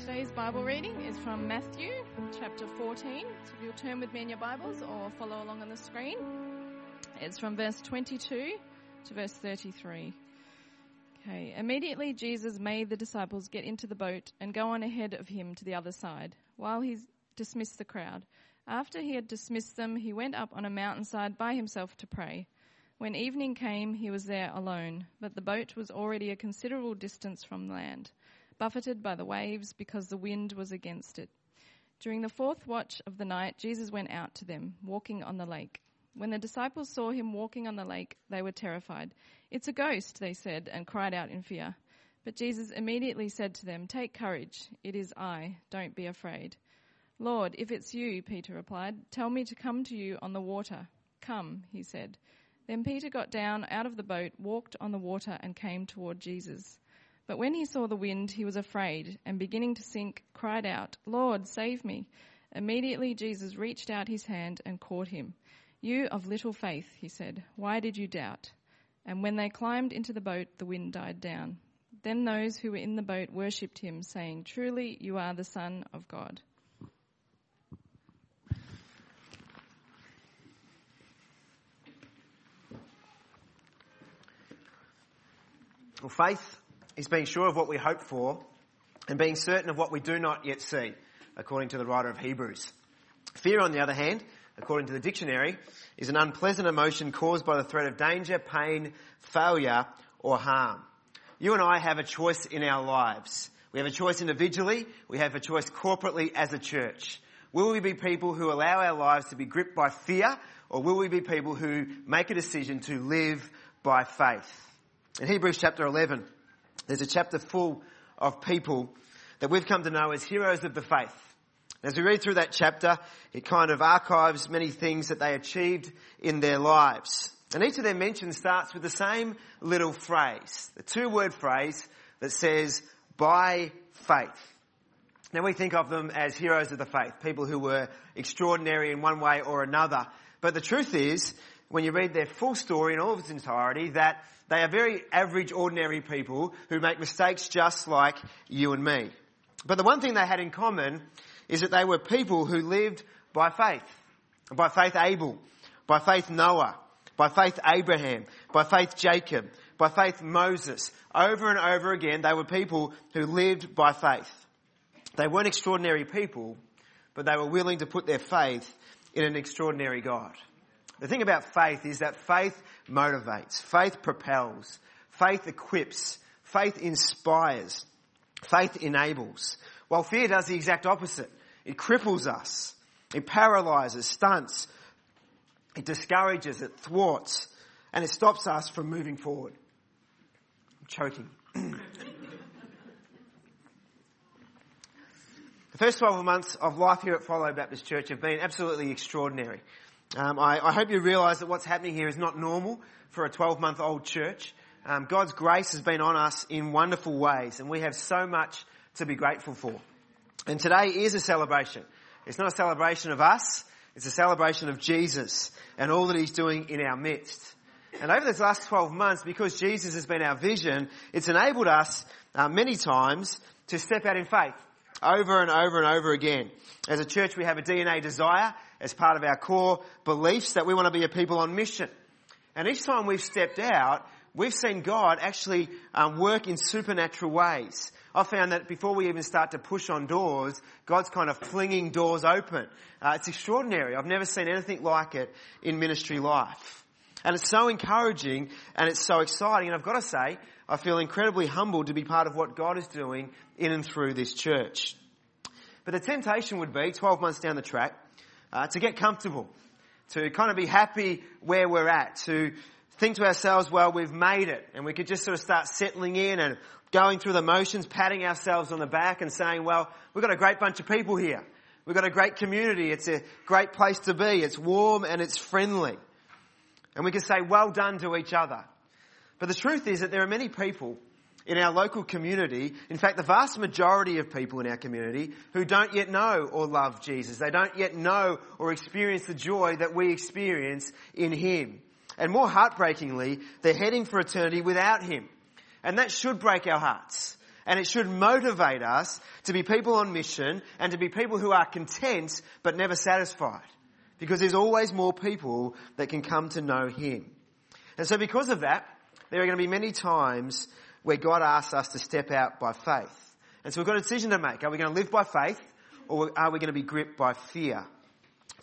Today's Bible reading is from Matthew chapter 14. So if you'll turn with me in your Bibles or follow along on the screen, it's from verse 22 to verse 33. Okay, immediately Jesus made the disciples get into the boat and go on ahead of him to the other side while he dismissed the crowd. After he had dismissed them, he went up on a mountainside by himself to pray. When evening came, he was there alone, but the boat was already a considerable distance from land buffeted by the waves because the wind was against it. During the fourth watch of the night, Jesus went out to them, walking on the lake. When the disciples saw him walking on the lake, they were terrified. It's a ghost, they said, and cried out in fear. But Jesus immediately said to them, Take courage, it is I, don't be afraid. Lord, if it's you, Peter replied, tell me to come to you on the water. Come, he said. Then Peter got down out of the boat, walked on the water, and came toward Jesus. But when he saw the wind, he was afraid, and beginning to sink, cried out, Lord, save me. Immediately Jesus reached out his hand and caught him. You of little faith, he said, why did you doubt? And when they climbed into the boat, the wind died down. Then those who were in the boat worshipped him, saying, Truly, you are the Son of God. Well, faith is being sure of what we hope for and being certain of what we do not yet see, according to the writer of Hebrews. Fear, on the other hand, according to the dictionary, is an unpleasant emotion caused by the threat of danger, pain, failure, or harm. You and I have a choice in our lives. We have a choice individually, we have a choice corporately as a church. Will we be people who allow our lives to be gripped by fear, or will we be people who make a decision to live by faith? In Hebrews chapter 11, there's a chapter full of people that we've come to know as heroes of the faith. As we read through that chapter, it kind of archives many things that they achieved in their lives. And each of their mentions starts with the same little phrase, the two word phrase that says, by faith. Now we think of them as heroes of the faith, people who were extraordinary in one way or another. But the truth is, when you read their full story in all of its entirety, that they are very average, ordinary people who make mistakes just like you and me. But the one thing they had in common is that they were people who lived by faith. By faith Abel, by faith Noah, by faith Abraham, by faith Jacob, by faith Moses. Over and over again, they were people who lived by faith. They weren't extraordinary people, but they were willing to put their faith in an extraordinary God. The thing about faith is that faith motivates, faith propels, faith equips, faith inspires, faith enables. While fear does the exact opposite. It cripples us. It paralyzes, stunts. It discourages, it thwarts, and it stops us from moving forward. I'm choking. the first 12 months of life here at Follow Baptist Church have been absolutely extraordinary. Um, I, I, hope you realise that what's happening here is not normal for a 12 month old church. Um, God's grace has been on us in wonderful ways, and we have so much to be grateful for. And today is a celebration. It's not a celebration of us, it's a celebration of Jesus and all that He's doing in our midst. And over these last 12 months, because Jesus has been our vision, it's enabled us uh, many times to step out in faith over and over and over again. As a church, we have a DNA desire as part of our core beliefs that we want to be a people on mission. And each time we've stepped out, we've seen God actually um, work in supernatural ways. I found that before we even start to push on doors, God's kind of flinging doors open. Uh, it's extraordinary. I've never seen anything like it in ministry life. And it's so encouraging and it's so exciting. And I've got to say, I feel incredibly humbled to be part of what God is doing in and through this church. But the temptation would be, 12 months down the track, uh, to get comfortable, to kind of be happy where we're at, to think to ourselves, well, we've made it, and we could just sort of start settling in and going through the motions, patting ourselves on the back and saying, well, we've got a great bunch of people here. We've got a great community. It's a great place to be. It's warm and it's friendly. And we can say well done to each other. But the truth is that there are many people in our local community, in fact, the vast majority of people in our community who don't yet know or love Jesus. They don't yet know or experience the joy that we experience in Him. And more heartbreakingly, they're heading for eternity without Him. And that should break our hearts. And it should motivate us to be people on mission and to be people who are content but never satisfied. Because there's always more people that can come to know Him. And so because of that, there are going to be many times where God asks us to step out by faith. And so we've got a decision to make. Are we going to live by faith or are we going to be gripped by fear?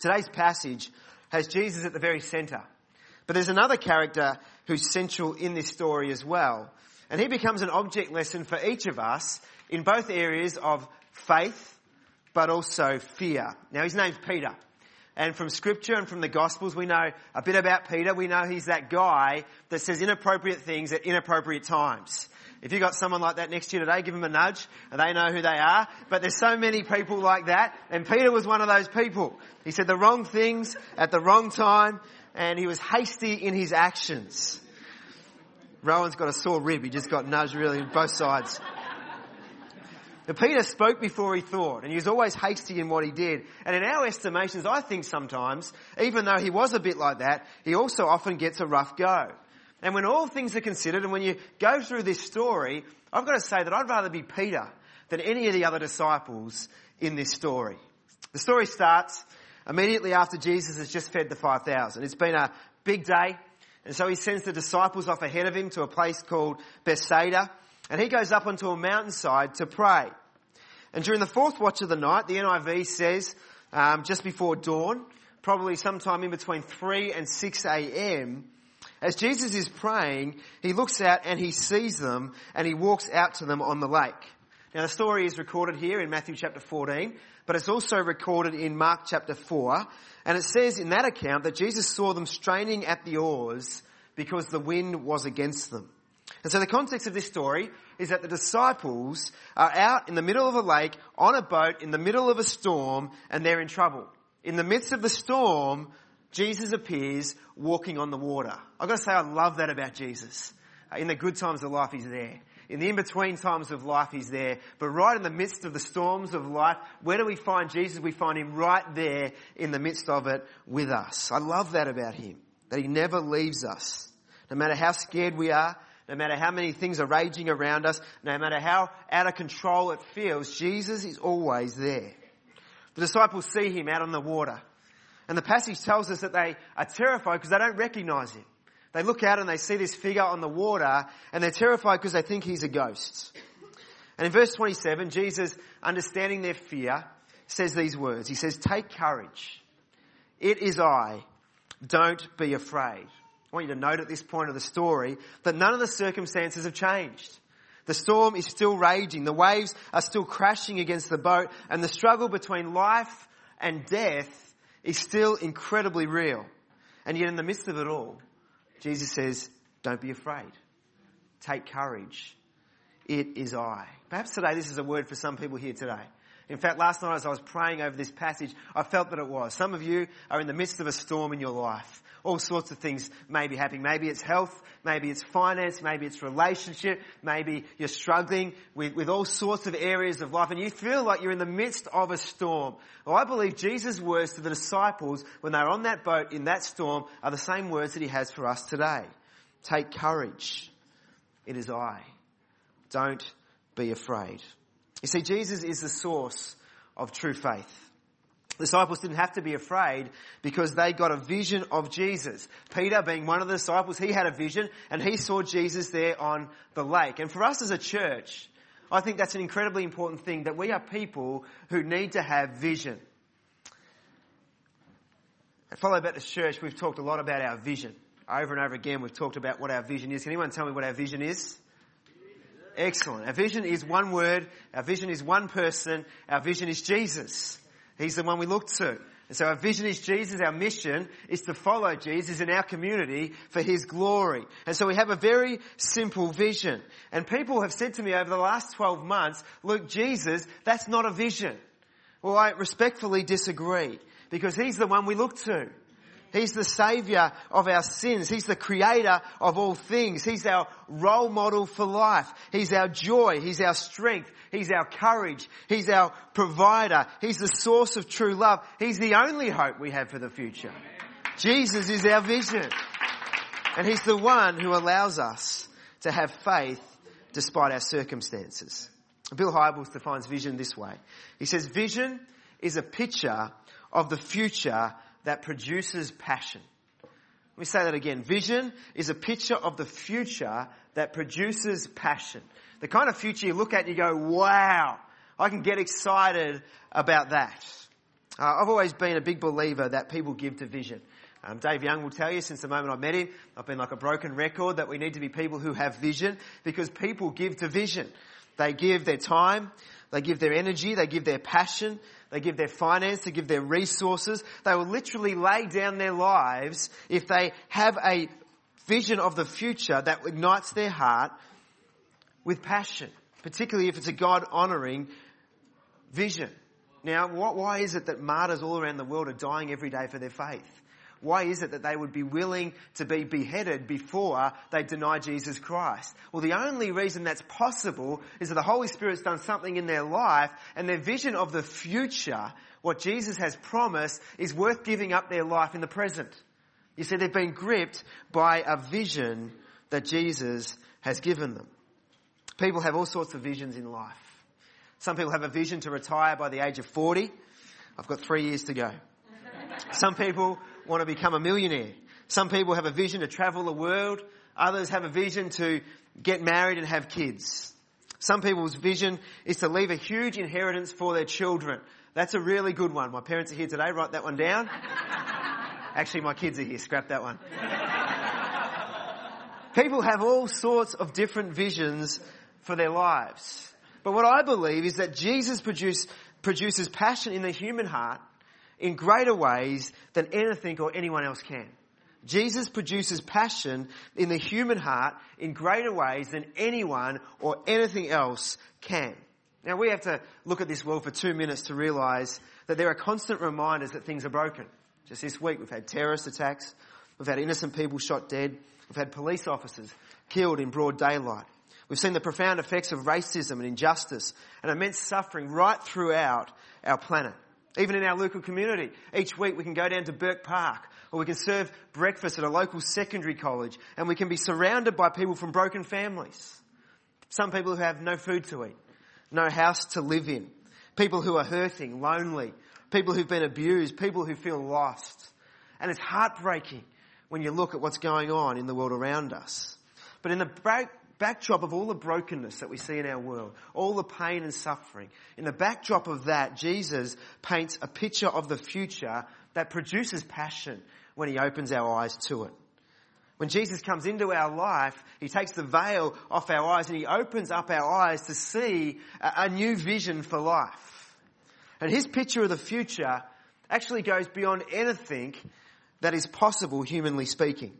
Today's passage has Jesus at the very center. But there's another character who's central in this story as well. And he becomes an object lesson for each of us in both areas of faith, but also fear. Now his name's Peter. And from scripture and from the gospels, we know a bit about Peter. We know he's that guy that says inappropriate things at inappropriate times. If you've got someone like that next to you today, give them a nudge and they know who they are. But there's so many people like that. And Peter was one of those people. He said the wrong things at the wrong time and he was hasty in his actions. Rowan's got a sore rib. He just got nudged really on both sides. But Peter spoke before he thought, and he was always hasty in what he did. And in our estimations, I think sometimes, even though he was a bit like that, he also often gets a rough go. And when all things are considered, and when you go through this story, I've got to say that I'd rather be Peter than any of the other disciples in this story. The story starts immediately after Jesus has just fed the 5,000. It's been a big day, and so he sends the disciples off ahead of him to a place called Bethsaida. And he goes up onto a mountainside to pray. And during the fourth watch of the night, the NIV says, um, just before dawn, probably sometime in between 3 and 6 a.m., as Jesus is praying, he looks out and he sees them and he walks out to them on the lake. Now the story is recorded here in Matthew chapter 14, but it's also recorded in Mark chapter 4. And it says in that account that Jesus saw them straining at the oars because the wind was against them. And so the context of this story is that the disciples are out in the middle of a lake on a boat in the middle of a storm and they're in trouble. In the midst of the storm, Jesus appears walking on the water. I've got to say I love that about Jesus. Uh, in the good times of life, He's there. In the in-between times of life, He's there. But right in the midst of the storms of life, where do we find Jesus? We find Him right there in the midst of it with us. I love that about Him. That He never leaves us. No matter how scared we are, no matter how many things are raging around us, no matter how out of control it feels, Jesus is always there. The disciples see him out on the water. And the passage tells us that they are terrified because they don't recognize him. They look out and they see this figure on the water and they're terrified because they think he's a ghost. And in verse 27, Jesus, understanding their fear, says these words. He says, take courage. It is I. Don't be afraid. I want you to note at this point of the story that none of the circumstances have changed. The storm is still raging. The waves are still crashing against the boat and the struggle between life and death is still incredibly real. And yet in the midst of it all, Jesus says, don't be afraid. Take courage. It is I. Perhaps today this is a word for some people here today. In fact, last night as I was praying over this passage, I felt that it was. Some of you are in the midst of a storm in your life all sorts of things may be happening. Maybe it's health, maybe it's finance, maybe it's relationship, maybe you're struggling with, with all sorts of areas of life and you feel like you're in the midst of a storm. Well, I believe Jesus' words to the disciples when they're on that boat in that storm are the same words that he has for us today. Take courage. It is I. Don't be afraid. You see, Jesus is the source of true faith. The disciples didn't have to be afraid because they got a vision of Jesus. Peter, being one of the disciples, he had a vision and he saw Jesus there on the lake. And for us as a church, I think that's an incredibly important thing that we are people who need to have vision. At Follow Baptist Church, we've talked a lot about our vision. Over and over again, we've talked about what our vision is. Can anyone tell me what our vision is? Excellent. Our vision is one word. Our vision is one person. Our vision is Jesus. He's the one we look to. And so our vision is Jesus. Our mission is to follow Jesus in our community for His glory. And so we have a very simple vision. And people have said to me over the last 12 months, look, Jesus, that's not a vision. Well, I respectfully disagree because He's the one we look to. He's the savior of our sins. He's the creator of all things. He's our role model for life. He's our joy. He's our strength. He's our courage. He's our provider. He's the source of true love. He's the only hope we have for the future. Jesus is our vision. And He's the one who allows us to have faith despite our circumstances. Bill Hybels defines vision this way. He says, vision is a picture of the future that produces passion. Let me say that again. Vision is a picture of the future that produces passion. The kind of future you look at and you go, wow, I can get excited about that. Uh, I've always been a big believer that people give to vision. Um, Dave Young will tell you since the moment I met him, I've been like a broken record that we need to be people who have vision because people give to vision. They give their time, they give their energy, they give their passion, they give their finance, they give their resources. They will literally lay down their lives if they have a vision of the future that ignites their heart with passion, particularly if it's a God honoring vision. Now, why is it that martyrs all around the world are dying every day for their faith? Why is it that they would be willing to be beheaded before they deny Jesus Christ? Well, the only reason that's possible is that the Holy Spirit's done something in their life and their vision of the future, what Jesus has promised, is worth giving up their life in the present. You see, they've been gripped by a vision that Jesus has given them. People have all sorts of visions in life. Some people have a vision to retire by the age of 40. I've got three years to go. Some people want to become a millionaire. Some people have a vision to travel the world. Others have a vision to get married and have kids. Some people's vision is to leave a huge inheritance for their children. That's a really good one. My parents are here today. Write that one down. Actually, my kids are here. Scrap that one. People have all sorts of different visions for their lives. But what I believe is that Jesus produce, produces passion in the human heart in greater ways than anything or anyone else can. Jesus produces passion in the human heart in greater ways than anyone or anything else can. Now we have to look at this world for two minutes to realize that there are constant reminders that things are broken. Just this week we've had terrorist attacks, we've had innocent people shot dead, we've had police officers killed in broad daylight. We've seen the profound effects of racism and injustice and immense suffering right throughout our planet. Even in our local community, each week we can go down to Bourke Park or we can serve breakfast at a local secondary college and we can be surrounded by people from broken families. Some people who have no food to eat, no house to live in, people who are hurting, lonely, people who've been abused, people who feel lost. And it's heartbreaking when you look at what's going on in the world around us. But in the backdrop of all the brokenness that we see in our world, all the pain and suffering, in the backdrop of that, Jesus paints a picture of the future that produces passion when he opens our eyes to it. When Jesus comes into our life, he takes the veil off our eyes and he opens up our eyes to see a, new vision for life. And his picture of the future actually goes beyond anything that is possible humanly speaking.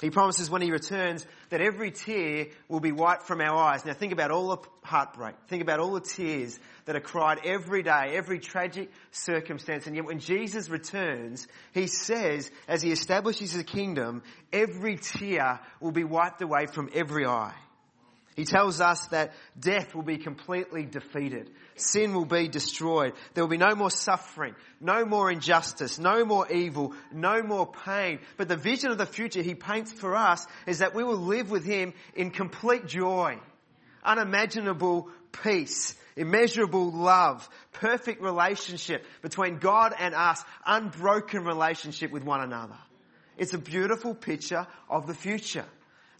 He promises when he returns that every tear will be wiped from our eyes. Now think about all the heartbreak. Think about all the tears that are cried every day, every tragic circumstance. And yet when Jesus returns, he says, as he establishes his kingdom, every tear will be wiped away from every eye. He tells us that death will be completely defeated. Sin will be destroyed. There will be no more suffering, no more injustice, no more evil, no more pain. But the vision of the future he paints for us is that we will live with him in complete joy, unimaginable peace, immeasurable love, perfect relationship between God and us, unbroken relationship with one another. It's a beautiful picture of the future.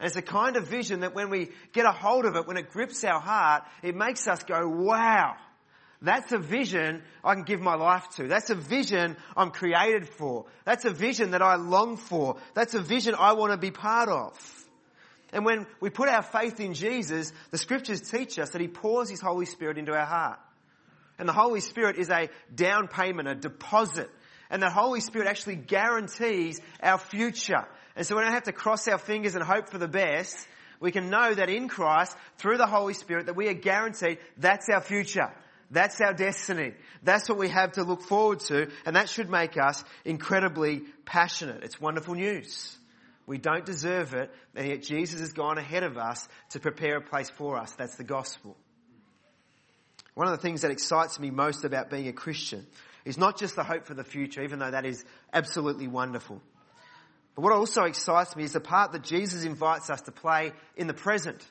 And it's a kind of vision that when we get a hold of it, when it grips our heart, it makes us go, wow, that's a vision I can give my life to. That's a vision I'm created for. That's a vision that I long for. That's a vision I want to be part of. And when we put our faith in Jesus, the scriptures teach us that He pours His Holy Spirit into our heart. And the Holy Spirit is a down payment, a deposit. And the Holy Spirit actually guarantees our future. And so we don't have to cross our fingers and hope for the best. We can know that in Christ, through the Holy Spirit, that we are guaranteed that's our future. That's our destiny. That's what we have to look forward to, and that should make us incredibly passionate. It's wonderful news. We don't deserve it, and yet Jesus has gone ahead of us to prepare a place for us. That's the gospel. One of the things that excites me most about being a Christian is not just the hope for the future, even though that is absolutely wonderful. What also excites me is the part that Jesus invites us to play in the present.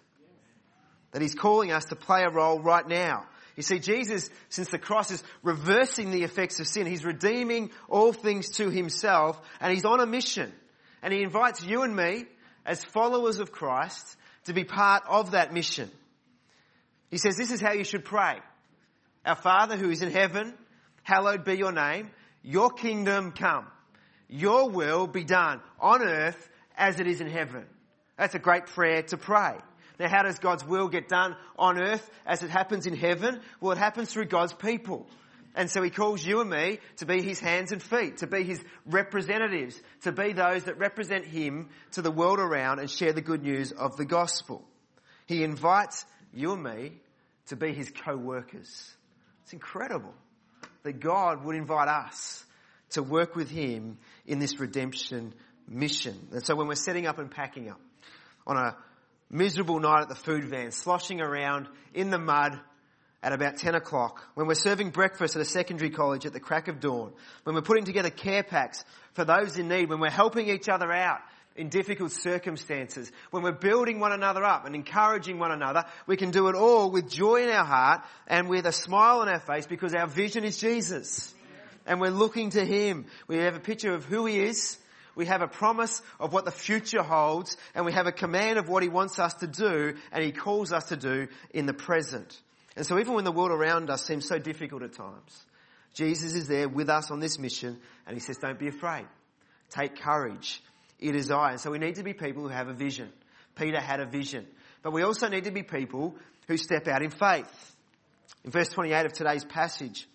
That he's calling us to play a role right now. You see, Jesus, since the cross, is reversing the effects of sin. He's redeeming all things to himself, and he's on a mission. And he invites you and me, as followers of Christ, to be part of that mission. He says, this is how you should pray. Our Father who is in heaven, hallowed be your name. Your kingdom come. Your will be done on earth as it is in heaven. That's a great prayer to pray. Now, how does God's will get done on earth as it happens in heaven? Well, it happens through God's people. And so he calls you and me to be his hands and feet, to be his representatives, to be those that represent him to the world around and share the good news of the gospel. He invites you and me to be his co-workers. It's incredible that God would invite us to work with him in this redemption mission. And so when we're setting up and packing up on a miserable night at the food van, sloshing around in the mud at about 10 o'clock, when we're serving breakfast at a secondary college at the crack of dawn, when we're putting together care packs for those in need, when we're helping each other out in difficult circumstances, when we're building one another up and encouraging one another, we can do it all with joy in our heart and with a smile on our face because our vision is Jesus. And we're looking to Him. We have a picture of who He is we have a promise of what the future holds and we have a command of what he wants us to do and he calls us to do in the present. And so even when the world around us seems so difficult at times, Jesus is there with us on this mission and he says, don't be afraid. Take courage. It is I. And so we need to be people who have a vision. Peter had a vision. But we also need to be people who step out in faith. In verse 28 of today's passage,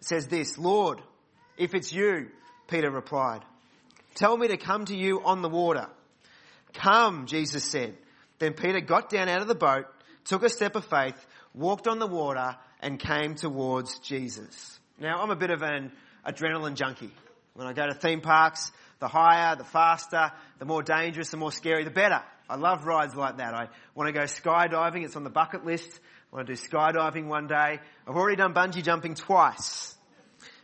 says this, Lord, if it's you, Peter replied, Tell me to come to you on the water. Come, Jesus said. Then Peter got down out of the boat, took a step of faith, walked on the water, and came towards Jesus. Now, I'm a bit of an adrenaline junkie. When I go to theme parks, the higher, the faster, the more dangerous, the more scary, the better. I love rides like that. I want to go skydiving. It's on the bucket list. I want to do skydiving one day. I've already done bungee jumping twice.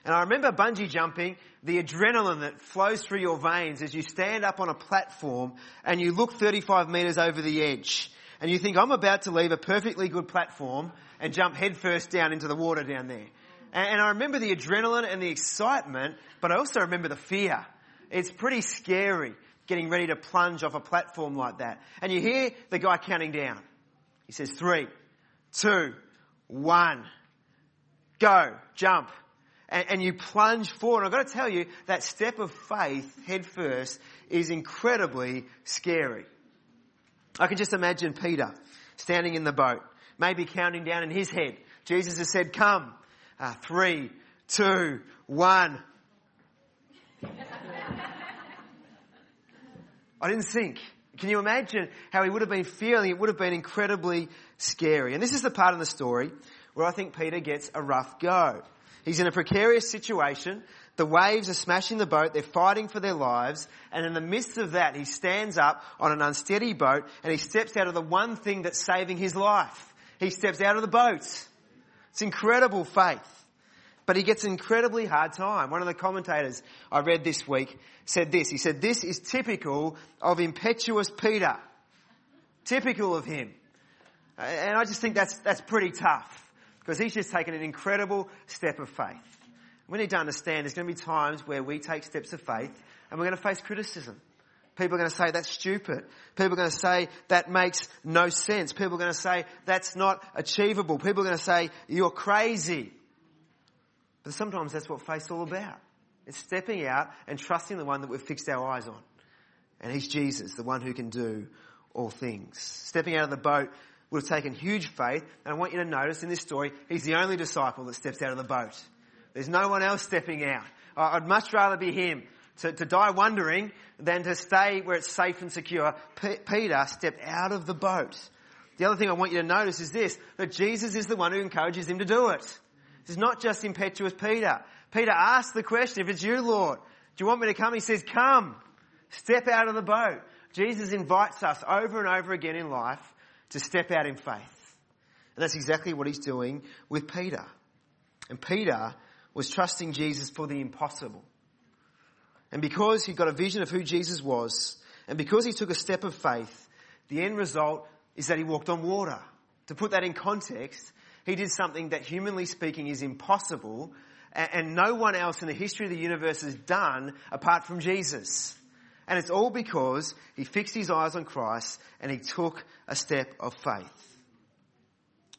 And I remember bungee jumping, the adrenaline that flows through your veins as you stand up on a platform and you look 35 metres over the edge. And you think, I'm about to leave a perfectly good platform and jump headfirst down into the water down there. And, I remember the adrenaline and the excitement, but I also remember the fear. It's pretty scary getting ready to plunge off a platform like that. And you hear the guy counting down. He says, three, two, one, go, jump and, and you plunge forward. And I've got to tell you, that step of faith, head first, is incredibly scary. I can just imagine Peter standing in the boat, maybe counting down in his head. Jesus has said, come, uh, three, two, one. I didn't sink. Can you imagine how he would have been feeling? It would have been incredibly scary. And this is the part of the story where I think Peter gets a rough go. He's in a precarious situation. The waves are smashing the boat. They're fighting for their lives. And in the midst of that, he stands up on an unsteady boat and he steps out of the one thing that's saving his life. He steps out of the boat. It's incredible faith. But he gets an incredibly hard time. One of the commentators I read this week said this. He said, this is typical of impetuous Peter. Typical of him. And I just think that's, that's pretty tough. Because he's just taken an incredible step of faith. We need to understand there's going to be times where we take steps of faith and we're going to face criticism. People are going to say that's stupid. People are going to say that makes no sense. People are going to say that's not achievable. People are going to say you're crazy. But sometimes that's what faith's all about. It's stepping out and trusting the one that we've fixed our eyes on. And he's Jesus, the one who can do all things. Stepping out of the boat would have taken huge faith. And I want you to notice in this story, he's the only disciple that steps out of the boat. There's no one else stepping out. I'd much rather be him to, to die wondering than to stay where it's safe and secure. P- Peter stepped out of the boat. The other thing I want you to notice is this, that Jesus is the one who encourages him to do it. It's not just impetuous Peter. Peter asks the question, if it's you, Lord, do you want me to come? He says, come. Step out of the boat. Jesus invites us over and over again in life to step out in faith. And that's exactly what he's doing with Peter. And Peter was trusting Jesus for the impossible. And because he got a vision of who Jesus was, and because he took a step of faith, the end result is that he walked on water. To put that in context, he did something that humanly speaking is impossible and no one else in the history of the universe has done apart from Jesus. And it's all because he fixed his eyes on Christ and he took a step of faith.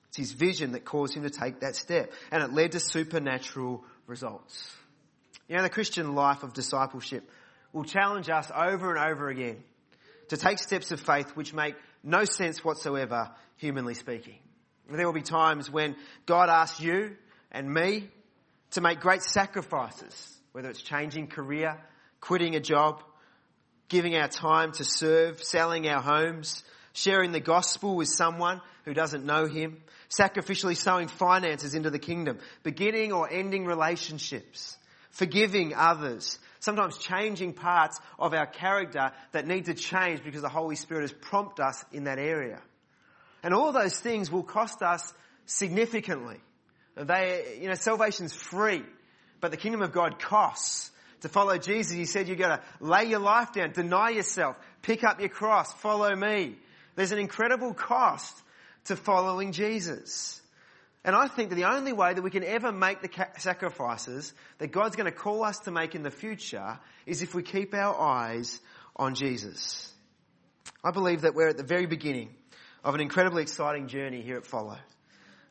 It's his vision that caused him to take that step and it led to supernatural results. You know, the Christian life of discipleship will challenge us over and over again to take steps of faith which make no sense whatsoever, humanly speaking. There will be times when God asks you and me to make great sacrifices, whether it's changing career, quitting a job, giving our time to serve, selling our homes, sharing the gospel with someone who doesn't know him, sacrificially sowing finances into the kingdom, beginning or ending relationships, forgiving others, sometimes changing parts of our character that need to change because the Holy Spirit has prompted us in that area. And all those things will cost us significantly. They, you know, salvation's free, but the kingdom of God costs. To follow Jesus, he said you've got to lay your life down, deny yourself, pick up your cross, follow me. There's an incredible cost to following Jesus. And I think that the only way that we can ever make the sacrifices that God's going to call us to make in the future is if we keep our eyes on Jesus. I believe that we're at the very beginning of an incredibly exciting journey here at Follow.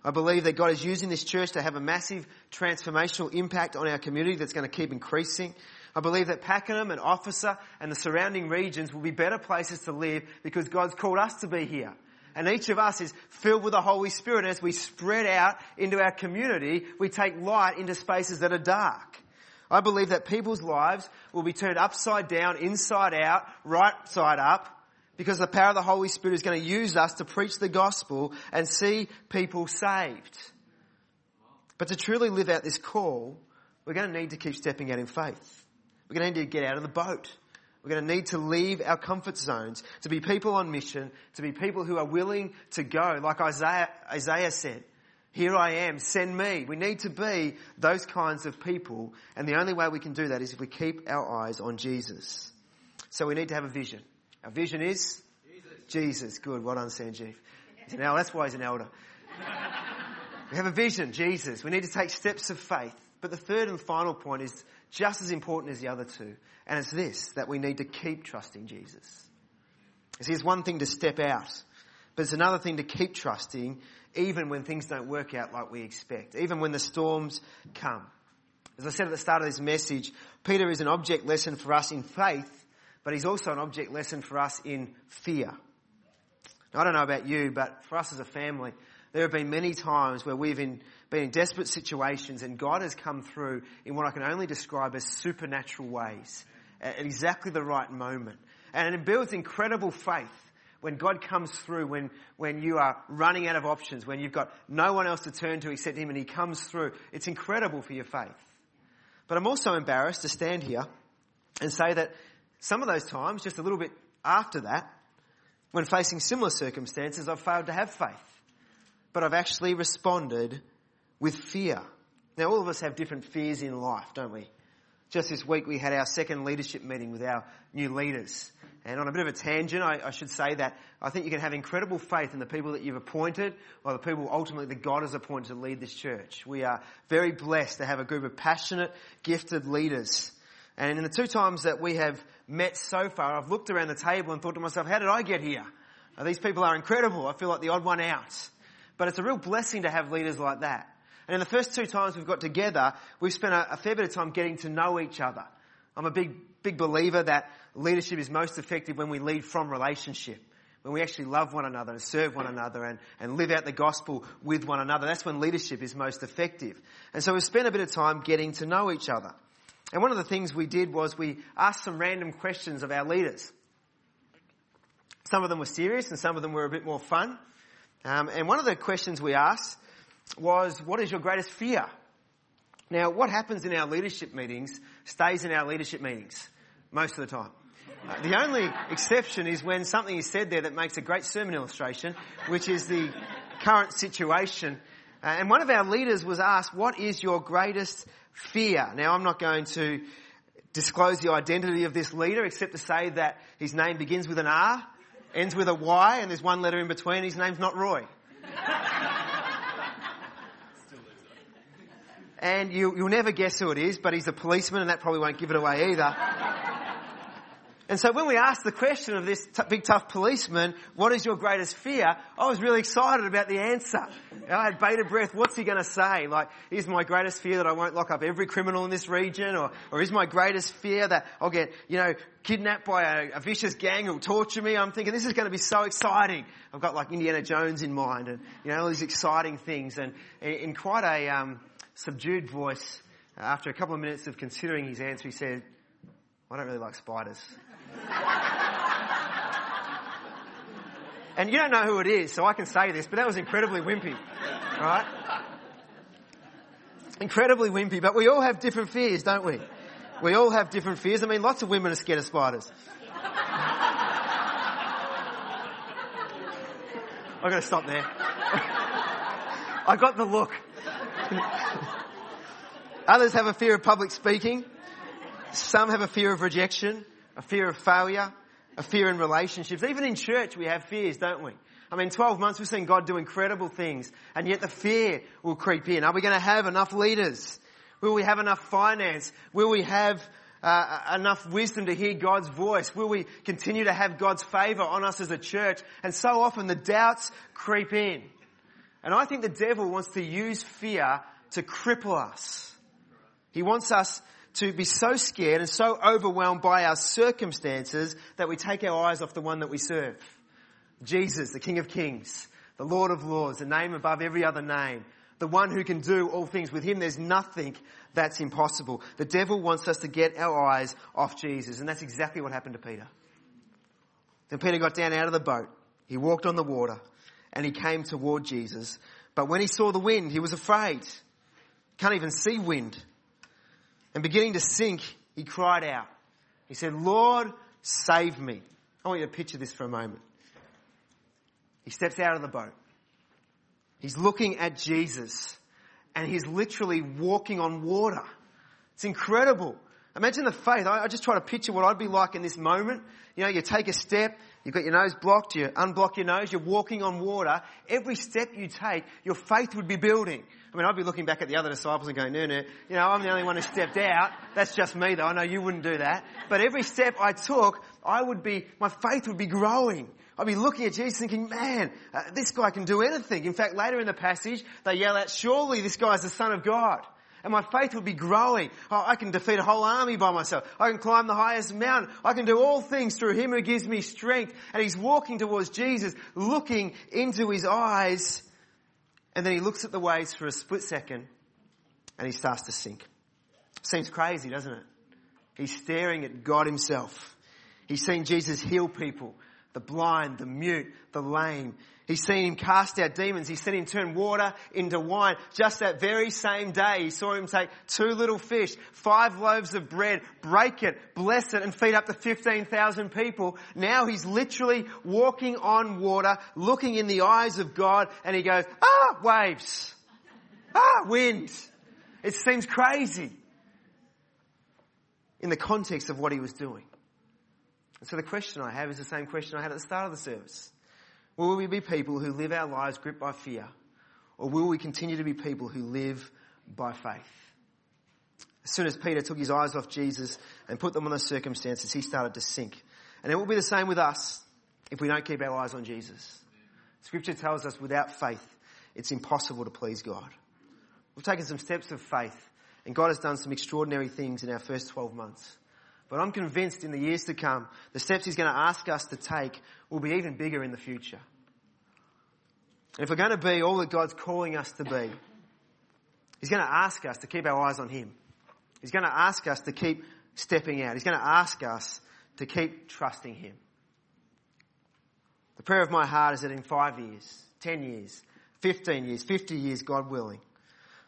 I believe that God is using this church to have a massive transformational impact on our community that's going to keep increasing. I believe that Pakenham and Officer and the surrounding regions will be better places to live because God's called us to be here. And each of us is filled with the Holy Spirit. As we spread out into our community, we take light into spaces that are dark. I believe that people's lives will be turned upside down, inside out, right side up, because the power of the Holy Spirit is going to use us to preach the gospel and see people saved. But to truly live out this call, we're going to need to keep stepping out in faith. We're going to need to get out of the boat. We're going to need to leave our comfort zones to be people on mission, to be people who are willing to go. Like Isaiah, Isaiah said, here I am, send me. We need to be those kinds of people. And the only way we can do that is if we keep our eyes on Jesus. So we need to have a vision. Our vision is Jesus. Jesus. Good. Well done, Sanjeev. He's an elder. That's why he's an elder. we have a vision, Jesus. We need to take steps of faith. But the third and final point is just as important as the other two. And it's this, that we need to keep trusting Jesus. See, it's one thing to step out, but it's another thing to keep trusting even when things don't work out like we expect, even when the storms come. As I said at the start of this message, Peter is an object lesson for us in faith, but he's also an object lesson for us in fear. Now, I don't know about you, but for us as a family, there have been many times where we've been in desperate situations and God has come through in what I can only describe as supernatural ways at exactly the right moment. And it builds incredible faith when God comes through, when, when you are running out of options, when you've got no one else to turn to except Him and He comes through. It's incredible for your faith. But I'm also embarrassed to stand here and say that some of those times, just a little bit after that, when facing similar circumstances, I've failed to have faith. But I've actually responded with fear. Now all of us have different fears in life, don't we? Just this week we had our second leadership meeting with our new leaders. And on a bit of a tangent, I, I, should say that I think you can have incredible faith in the people that you've appointed or the people ultimately that God has appointed to lead this church. We are very blessed to have a group of passionate, gifted leaders. And in the two times that we have met so far, I've looked around the table and thought to myself, how did I get here? These people are incredible. I feel like the odd one out. But it's a real blessing to have leaders like that. And in the first two times we've got together, we've spent a, a fair bit of time getting to know each other. I'm a big, big believer that leadership is most effective when we lead from relationship. When we actually love one another and serve one another and, and live out the gospel with one another. That's when leadership is most effective. And so we've spent a bit of time getting to know each other. And one of the things we did was we asked some random questions of our leaders. Some of them were serious and some of them were a bit more fun. Um, and one of the questions we asked was, what is your greatest fear? Now, what happens in our leadership meetings stays in our leadership meetings most of the time. Uh, the only exception is when something is said there that makes a great sermon illustration, which is the current situation. Uh, and one of our leaders was asked, what is your greatest fear? Now, I'm not going to disclose the identity of this leader except to say that his name begins with an R ends with a Y and there's one letter in between. His name's not Roy. and you, you'll never guess who it is, but he's a policeman and that probably won't give it away either. And so when we asked the question of this t- big tough policeman, what is your greatest fear? I was really excited about the answer. I had bated breath. What's he going to say? Like, is my greatest fear that I won't lock up every criminal in this region? Or, or is my greatest fear that I'll get, you know, kidnapped by a, a vicious gang who'll torture me? I'm thinking this is going to be so exciting. I've got like Indiana Jones in mind and, you know, all these exciting things. And in quite a um, subdued voice, after a couple of minutes of considering his answer, he said, I don't really like spiders. And you don't know who it is, so I can say this, but that was incredibly wimpy. Right? Incredibly wimpy, but we all have different fears, don't we? We all have different fears. I mean, lots of women are scared of spiders. I've got to stop there. I got the look. Others have a fear of public speaking. Some have a fear of rejection a fear of failure, a fear in relationships. Even in church we have fears, don't we? I mean, 12 months we've seen God do incredible things and yet the fear will creep in. Are we going to have enough leaders? Will we have enough finance? Will we have uh, enough wisdom to hear God's voice? Will we continue to have God's favour on us as a church? And so often the doubts creep in. And I think the devil wants to use fear to cripple us. He wants us to be so scared and so overwhelmed by our circumstances that we take our eyes off the one that we serve. Jesus, the King of Kings, the Lord of Lords, the name above every other name, the one who can do all things. With him there's nothing that's impossible. The devil wants us to get our eyes off Jesus, and that's exactly what happened to Peter. Then Peter got down out of the boat. He walked on the water and he came toward Jesus. But when he saw the wind, he was afraid. Can't even see wind and beginning to sink, he cried out. He said, Lord, save me. I want you to picture this for a moment. He steps out of the boat. He's looking at Jesus and he's literally walking on water. It's incredible. Imagine the faith. I, just try to picture what I'd be like in this moment. You know, you take a step, you've got your nose blocked, you unblock your nose, you're walking on water. Every step you take, your faith would be building. I mean, I'd be looking back at the other disciples and going, no, no, you know, I'm the only one who stepped out. That's just me though. I know you wouldn't do that. But every step I took, I would be, my faith would be growing. I'd be looking at Jesus thinking, man, uh, this guy can do anything. In fact, later in the passage, they yell out, surely this guy's the son of God and my faith will be growing. Oh, I can defeat a whole army by myself. I can climb the highest mountain. I can do all things through Him who gives me strength. And he's walking towards Jesus, looking into His eyes, and then he looks at the waves for a split second, and he starts to sink. Seems crazy, doesn't it? He's staring at God Himself. He's seen Jesus heal people, the blind, the mute, the lame. He's seen him cast out demons. He's seen him turn water into wine. Just that very same day, he saw him take two little fish, five loaves of bread, break it, bless it, and feed up to 15,000 people. Now he's literally walking on water, looking in the eyes of God, and he goes, ah, waves. Ah, wind. It seems crazy in the context of what he was doing. And so the question I have is the same question I had at the start of the service. Will we be people who live our lives gripped by fear? Or will we continue to be people who live by faith? As soon as Peter took his eyes off Jesus and put them on the circumstances, he started to sink. And it will be the same with us if we don't keep our eyes on Jesus. Scripture tells us without faith, it's impossible to please God. We've taken some steps of faith and God has done some extraordinary things in our first 12 months. But I'm convinced in the years to come, the steps He's going to ask us to take will be even bigger in the future. If we're going to be all that God's calling us to be, He's going to ask us to keep our eyes on Him. He's going to ask us to keep stepping out. He's going to ask us to keep trusting Him. The prayer of my heart is that in five years, 10 years, 15 years, 50 years, God willing,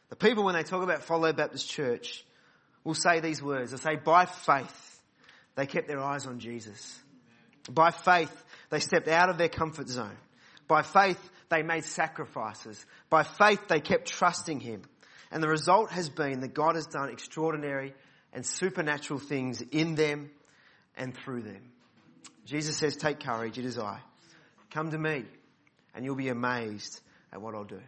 the people when they talk about Follow Baptist Church will say these words. They'll say, by faith, they kept their eyes on Jesus. By faith, they stepped out of their comfort zone. By faith, they made sacrifices. By faith, they kept trusting Him. And the result has been that God has done extraordinary and supernatural things in them and through them. Jesus says, take courage, it is I. Come to me, and you'll be amazed at what I'll do.